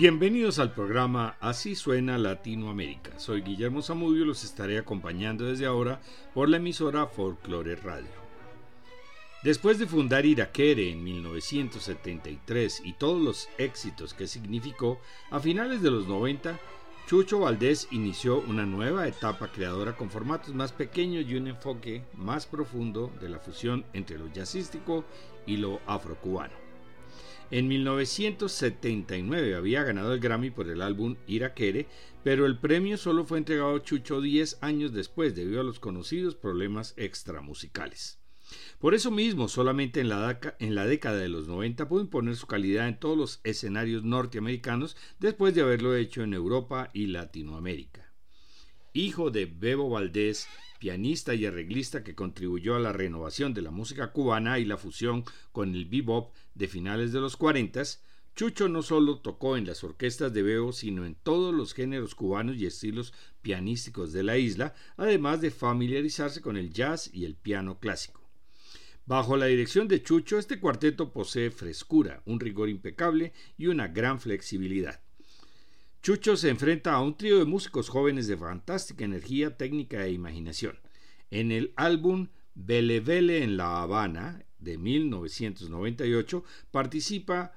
Bienvenidos al programa Así suena Latinoamérica. Soy Guillermo Zamudio y los estaré acompañando desde ahora por la emisora Folklore Radio. Después de fundar Iraquere en 1973 y todos los éxitos que significó, a finales de los 90, Chucho Valdés inició una nueva etapa creadora con formatos más pequeños y un enfoque más profundo de la fusión entre lo jazzístico y lo afrocubano. En 1979 había ganado el Grammy por el álbum Iraquere, pero el premio solo fue entregado a Chucho 10 años después debido a los conocidos problemas extramusicales. Por eso mismo, solamente en la, en la, década de los 90 pudo imponer su calidad en todos los escenarios norteamericanos después de haberlo hecho en Europa y Latinoamérica. Hijo de Bebo Valdés pianista y arreglista que contribuyó a la renovación de la música cubana y la fusión con el bebop de finales de los 40, Chucho no solo tocó en las orquestas de Bebo, sino en todos los géneros cubanos y estilos pianísticos de la isla, además de familiarizarse con el jazz y el piano clásico. Bajo la dirección de Chucho, este cuarteto posee frescura, un rigor impecable y una gran flexibilidad. Chucho se enfrenta a un trío de músicos jóvenes de fantástica energía, técnica e imaginación. En el álbum Vele Vele en La Habana de 1998 participa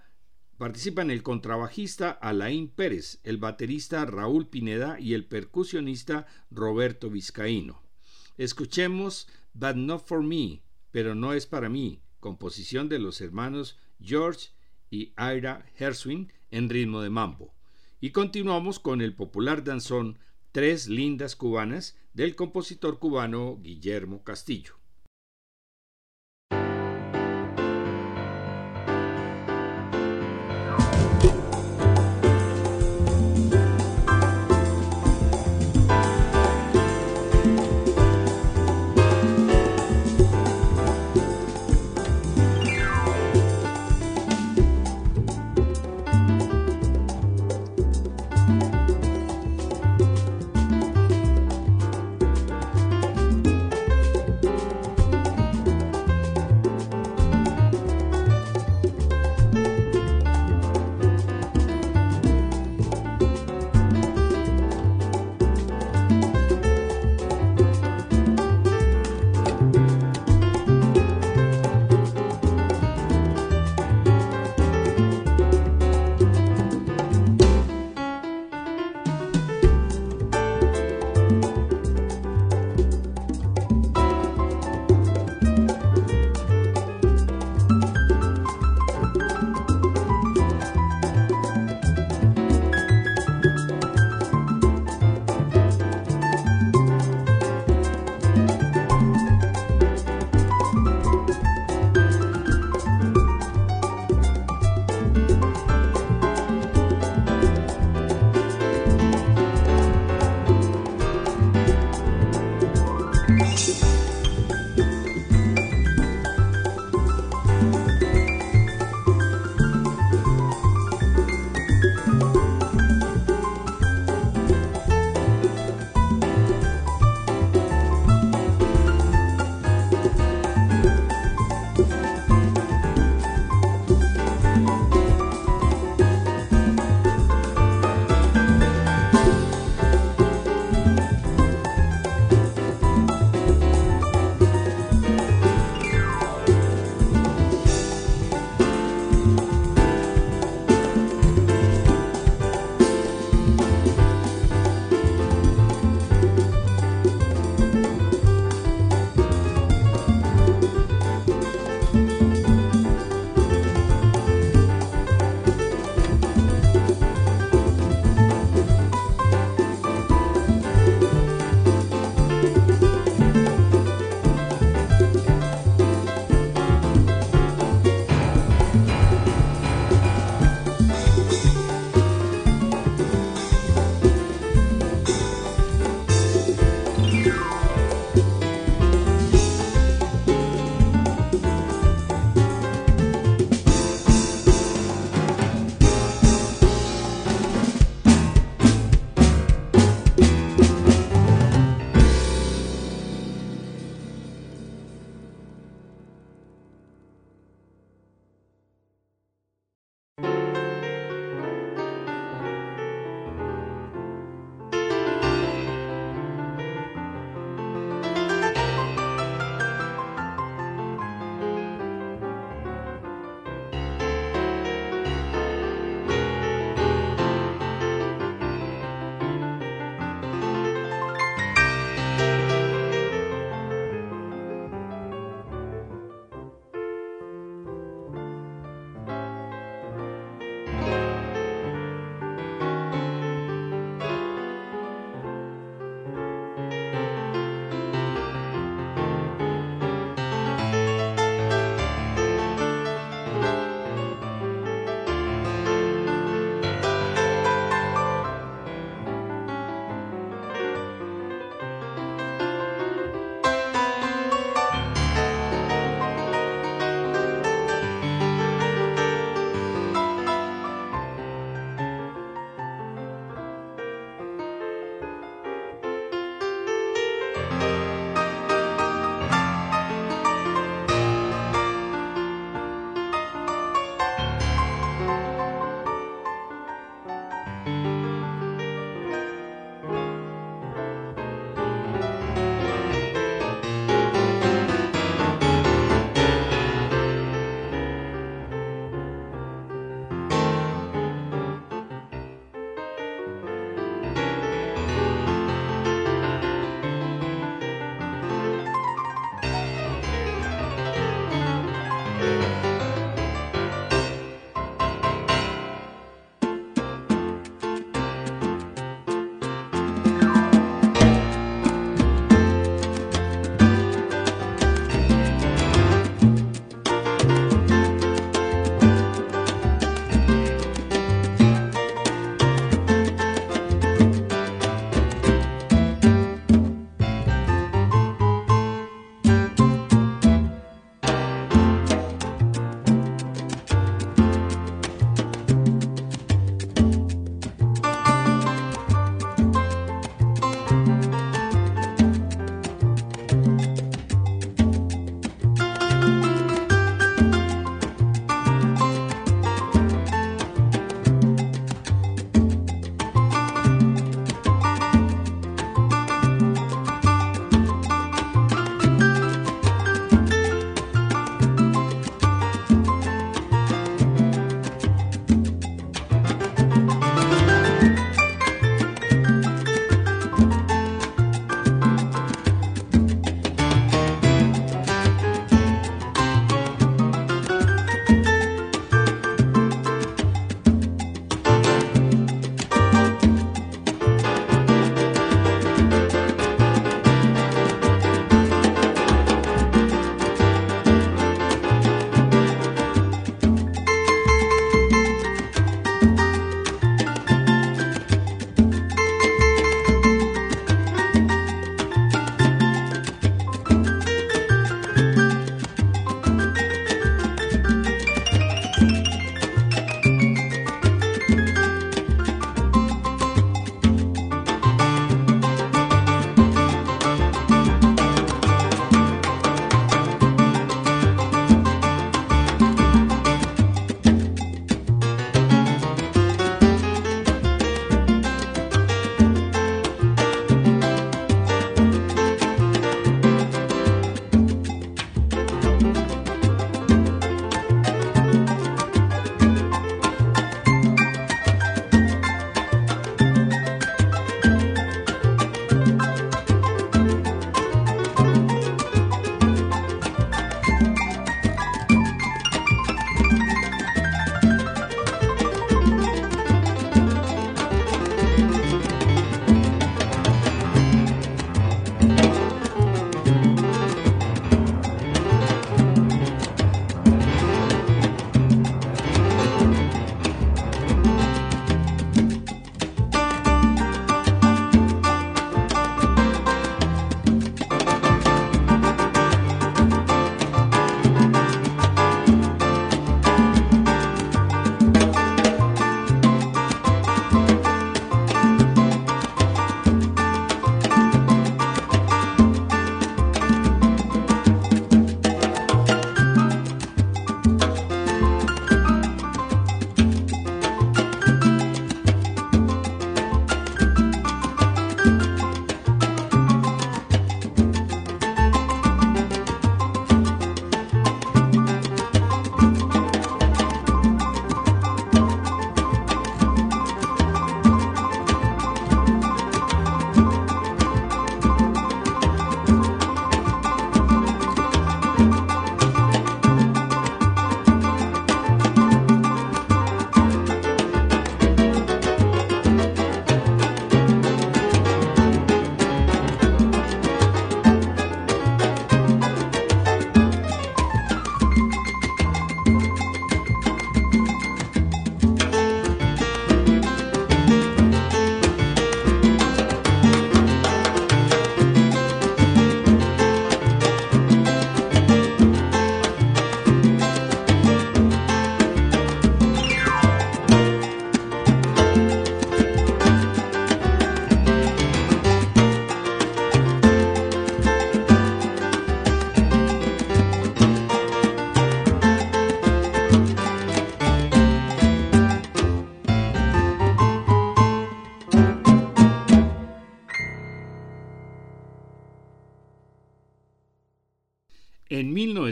Participan el contrabajista Alain Pérez, el baterista Raúl Pineda y el percusionista Roberto Vizcaíno. Escuchemos But Not For Me, pero no es para mí, composición de los hermanos George y Ira Herswin en ritmo de mambo. Y continuamos con el popular danzón Tres lindas cubanas del compositor cubano Guillermo Castillo.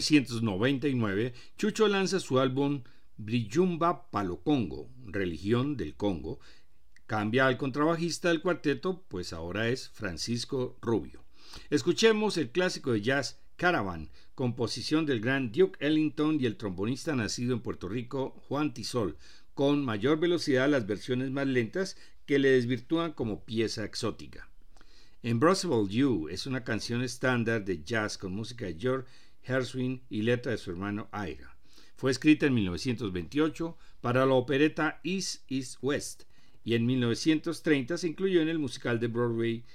1999, Chucho lanza su álbum Brillumba Palo Congo, Religión del Congo. Cambia al contrabajista del cuarteto, pues ahora es Francisco Rubio. Escuchemos el clásico de jazz Caravan, composición del gran Duke Ellington y el trombonista nacido en Puerto Rico, Juan Tisol, con mayor velocidad las versiones más lentas que le desvirtúan como pieza exótica. Impossible You es una canción estándar de jazz con música de George Herswin y letra de su hermano Ira. Fue escrita en 1928 para la opereta East East West y en 1930 se incluyó en el musical de Broadway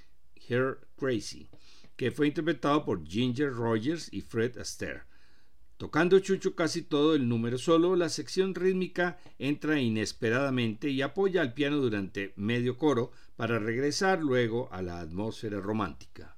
Hair Crazy, que fue interpretado por Ginger Rogers y Fred Astaire. Tocando Chucho casi todo el número solo, la sección rítmica entra inesperadamente y apoya al piano durante medio coro para regresar luego a la atmósfera romántica.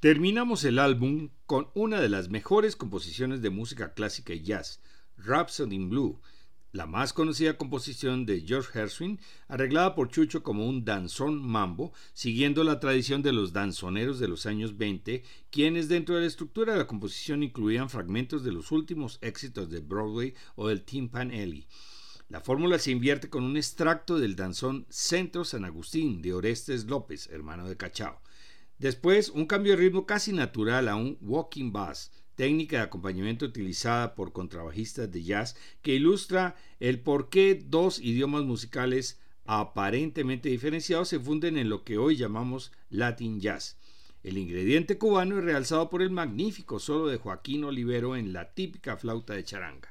Terminamos el álbum con una de las mejores composiciones de música clásica y jazz, Rhapsody in Blue, la más conocida composición de George Gershwin, arreglada por Chucho como un danzón mambo, siguiendo la tradición de los danzoneros de los años 20, quienes dentro de la estructura de la composición incluían fragmentos de los últimos éxitos de Broadway o del Timpan Alley. La fórmula se invierte con un extracto del danzón Centro San Agustín de Orestes López, hermano de Cachao. Después, un cambio de ritmo casi natural a un walking bass, técnica de acompañamiento utilizada por contrabajistas de jazz que ilustra el por qué dos idiomas musicales aparentemente diferenciados se funden en lo que hoy llamamos Latin Jazz. El ingrediente cubano es realzado por el magnífico solo de Joaquín Olivero en la típica flauta de charanga.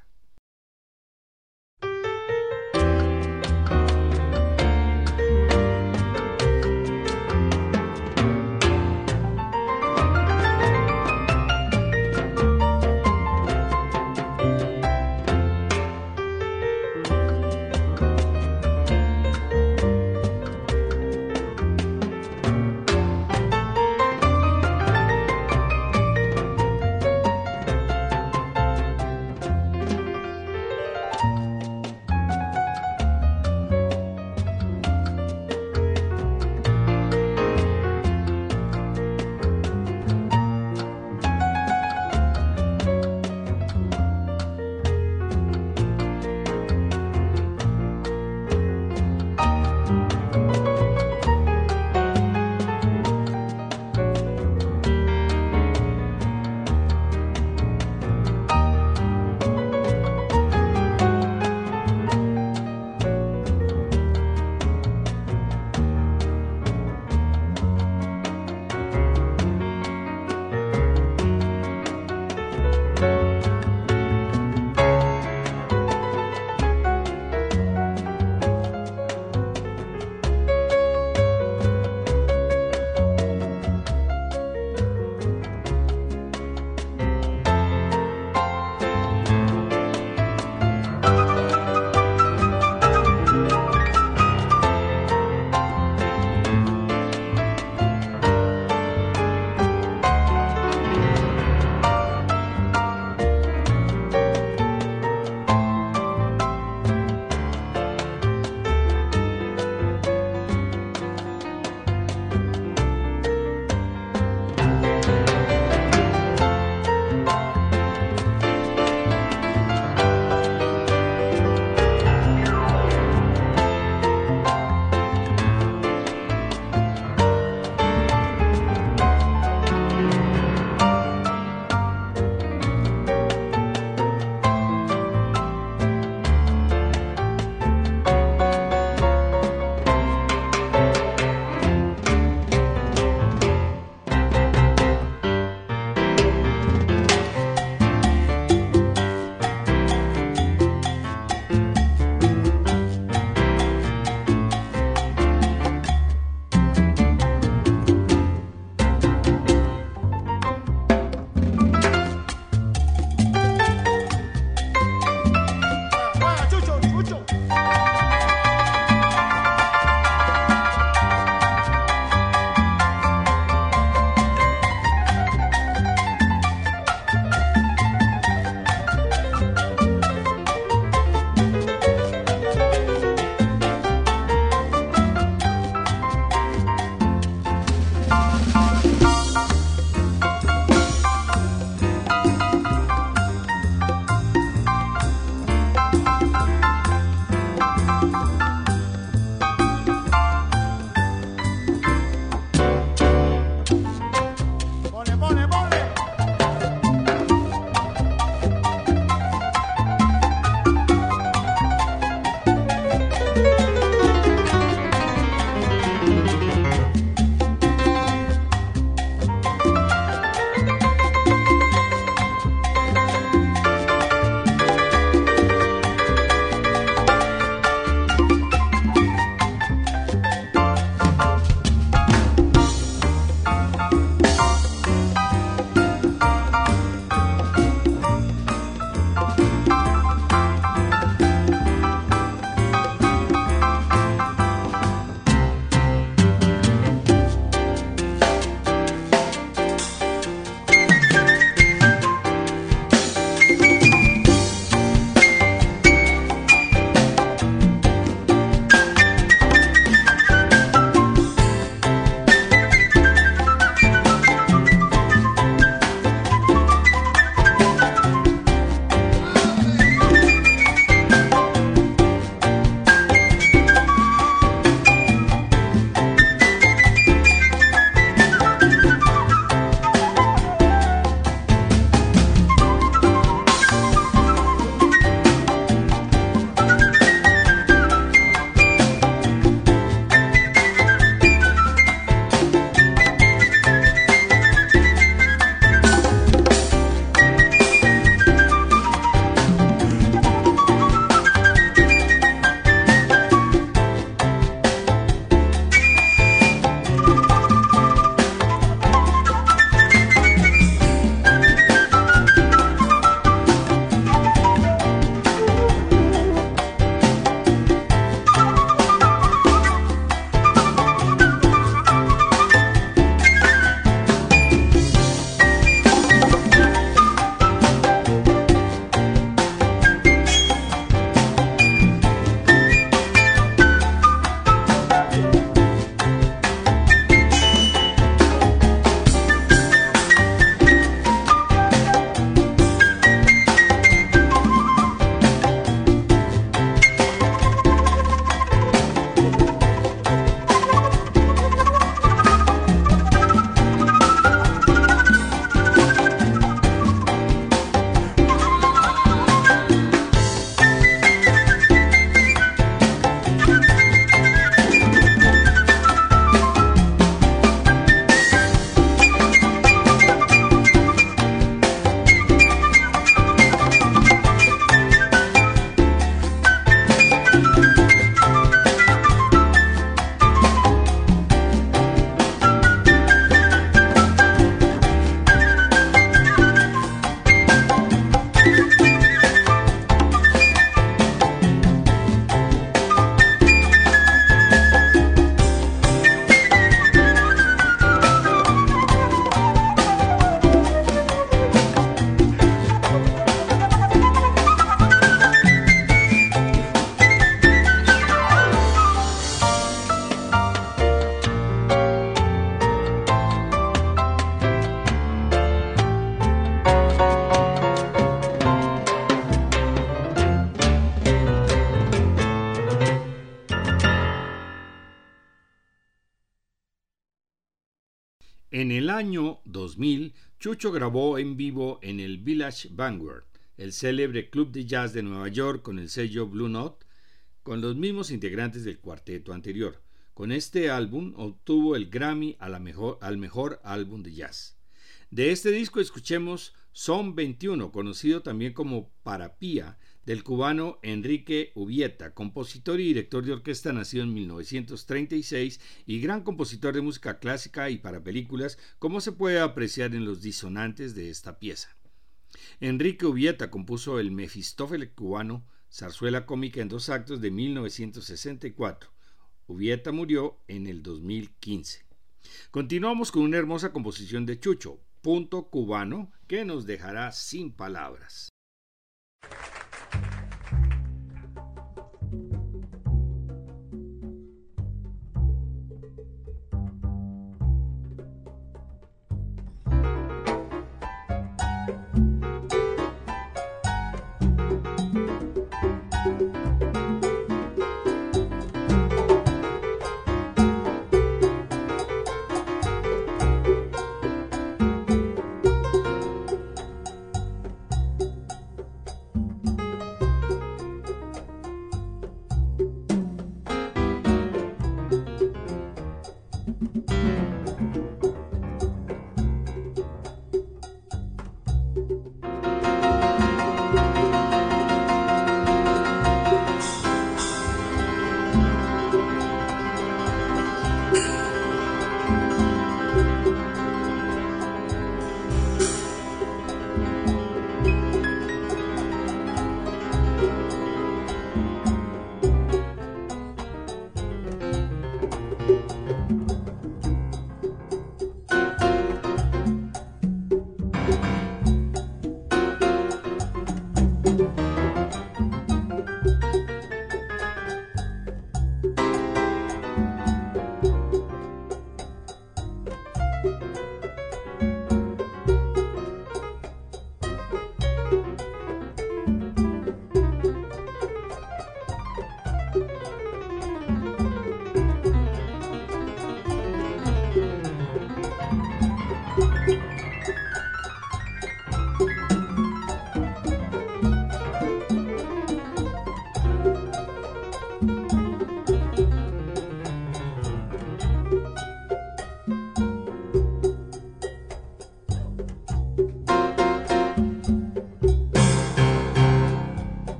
Año 2000, Chucho grabó en vivo en el Village Vanguard, el célebre club de jazz de Nueva York con el sello Blue Note, con los mismos integrantes del cuarteto anterior. Con este álbum obtuvo el Grammy al mejor álbum de jazz. De este disco escuchemos Son 21, conocido también como Parapía, del cubano Enrique Ubieta, compositor y director de orquesta nacido en 1936 y gran compositor de música clásica y para películas, como se puede apreciar en los disonantes de esta pieza. Enrique Ubieta compuso el Mefistófeles cubano, zarzuela cómica en dos actos de 1964. Ubieta murió en el 2015. Continuamos con una hermosa composición de Chucho, Punto Cubano, que nos dejará sin palabras.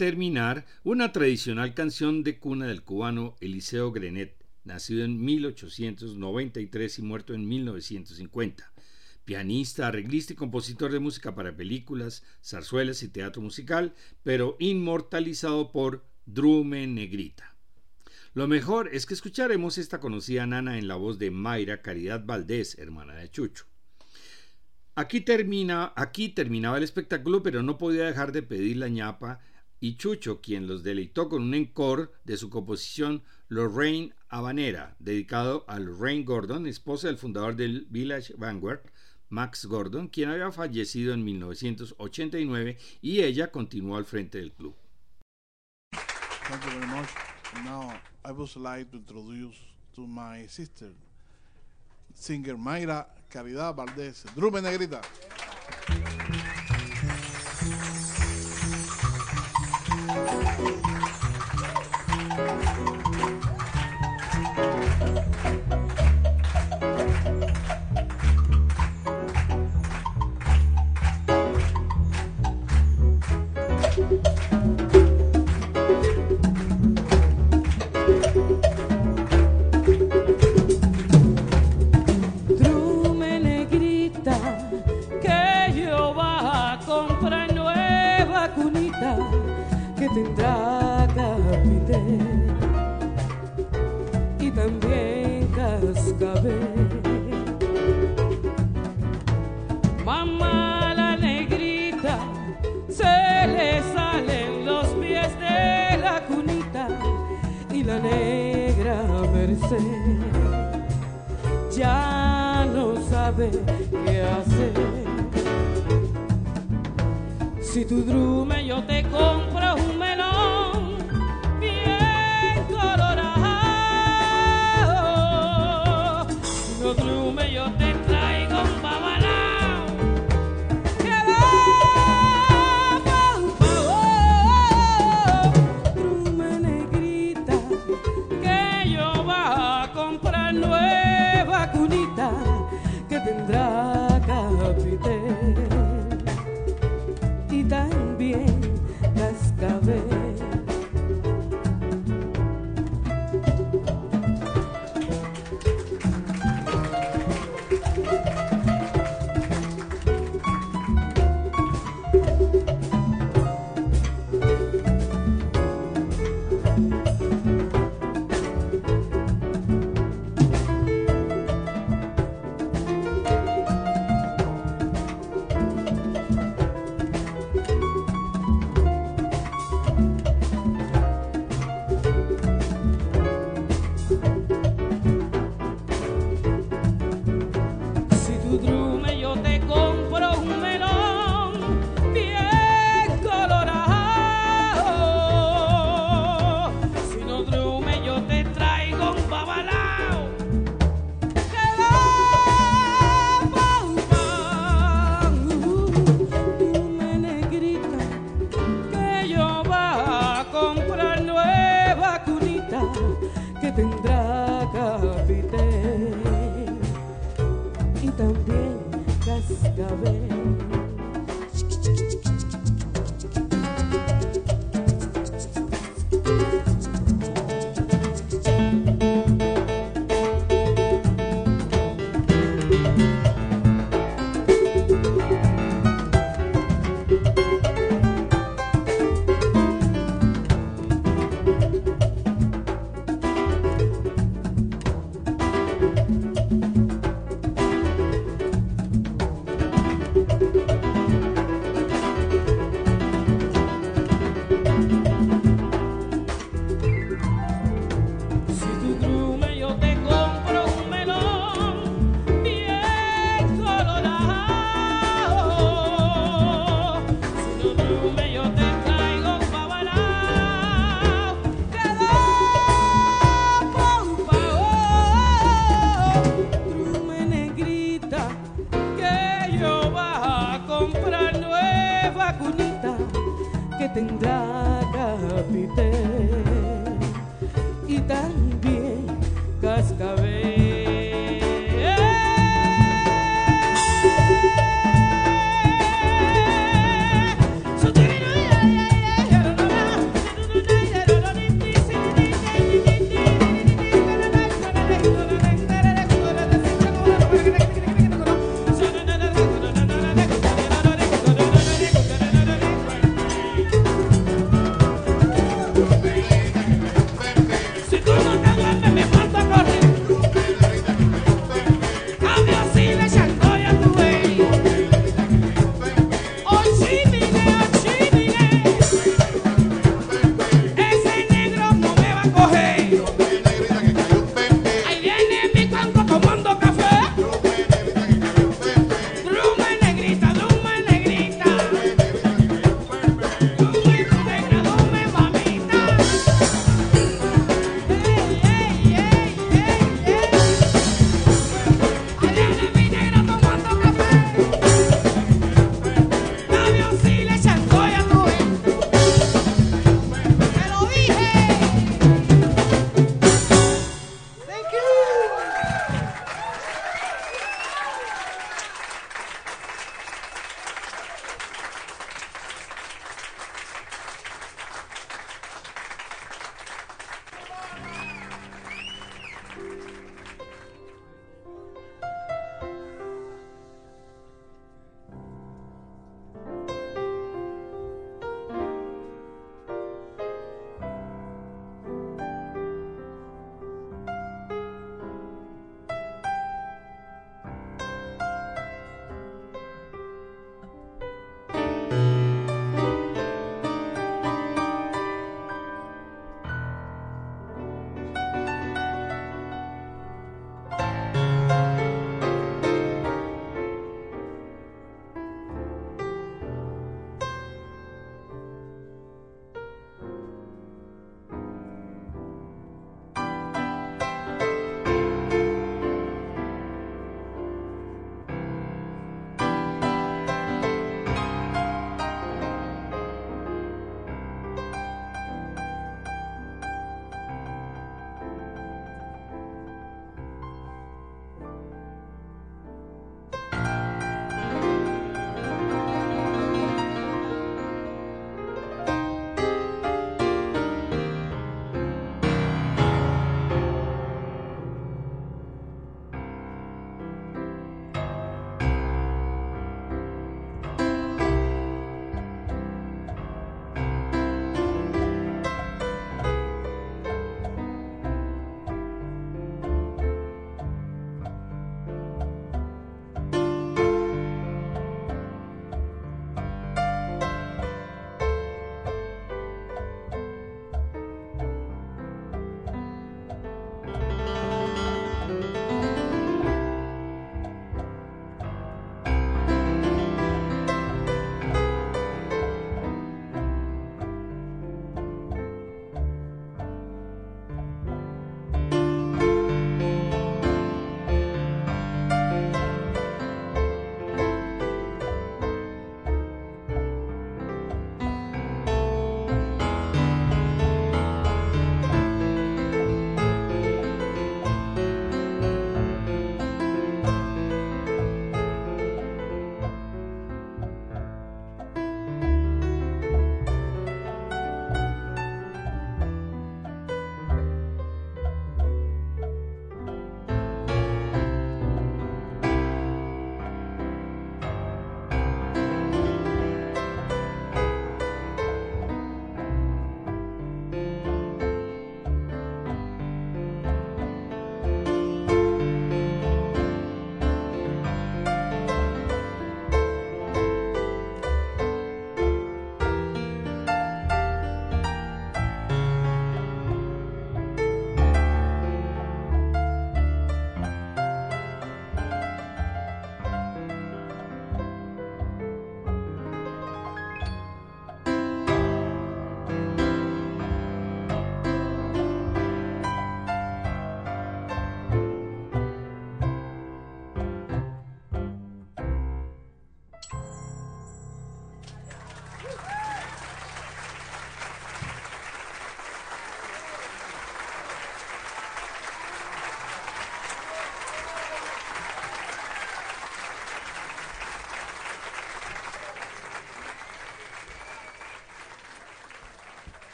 Terminar, una tradicional canción de cuna del cubano Eliseo Grenet, nacido en 1893 y muerto en 1950. Pianista, arreglista y compositor de música para películas, zarzuelas y teatro musical, pero inmortalizado por Drume Negrita. Lo mejor es que escucharemos esta conocida nana en la voz de Mayra Caridad Valdés, hermana de Chucho. Aquí, termina, aquí terminaba el espectáculo, pero no podía dejar de pedir la ñapa y Chucho, quien los deleitó con un encore de su composición Lorraine Habanera, dedicado a Lorraine Gordon, esposa del fundador del Village Vanguard, Max Gordon, quien había fallecido en 1989 y ella continuó al frente del club. Thank you very much. Now I would like to introduce to my sister, singer Mayra Caridad Valdés. Drume Negrita. Si tu drume yo te compro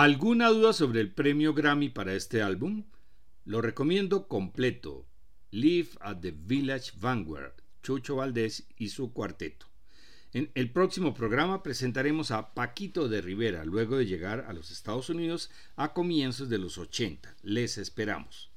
¿Alguna duda sobre el premio Grammy para este álbum? Lo recomiendo completo. Live at the Village Vanguard, Chucho Valdés y su cuarteto. En el próximo programa presentaremos a Paquito de Rivera, luego de llegar a los Estados Unidos a comienzos de los 80. Les esperamos.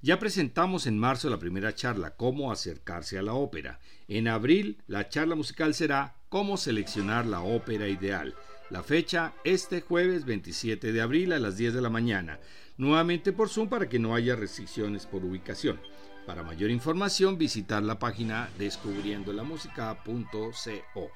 Ya presentamos en marzo la primera charla, Cómo acercarse a la ópera. En abril, la charla musical será Cómo seleccionar la ópera ideal. La fecha, este jueves 27 de abril a las 10 de la mañana. Nuevamente por Zoom para que no haya restricciones por ubicación. Para mayor información, visitar la página descubriendolamusica.co.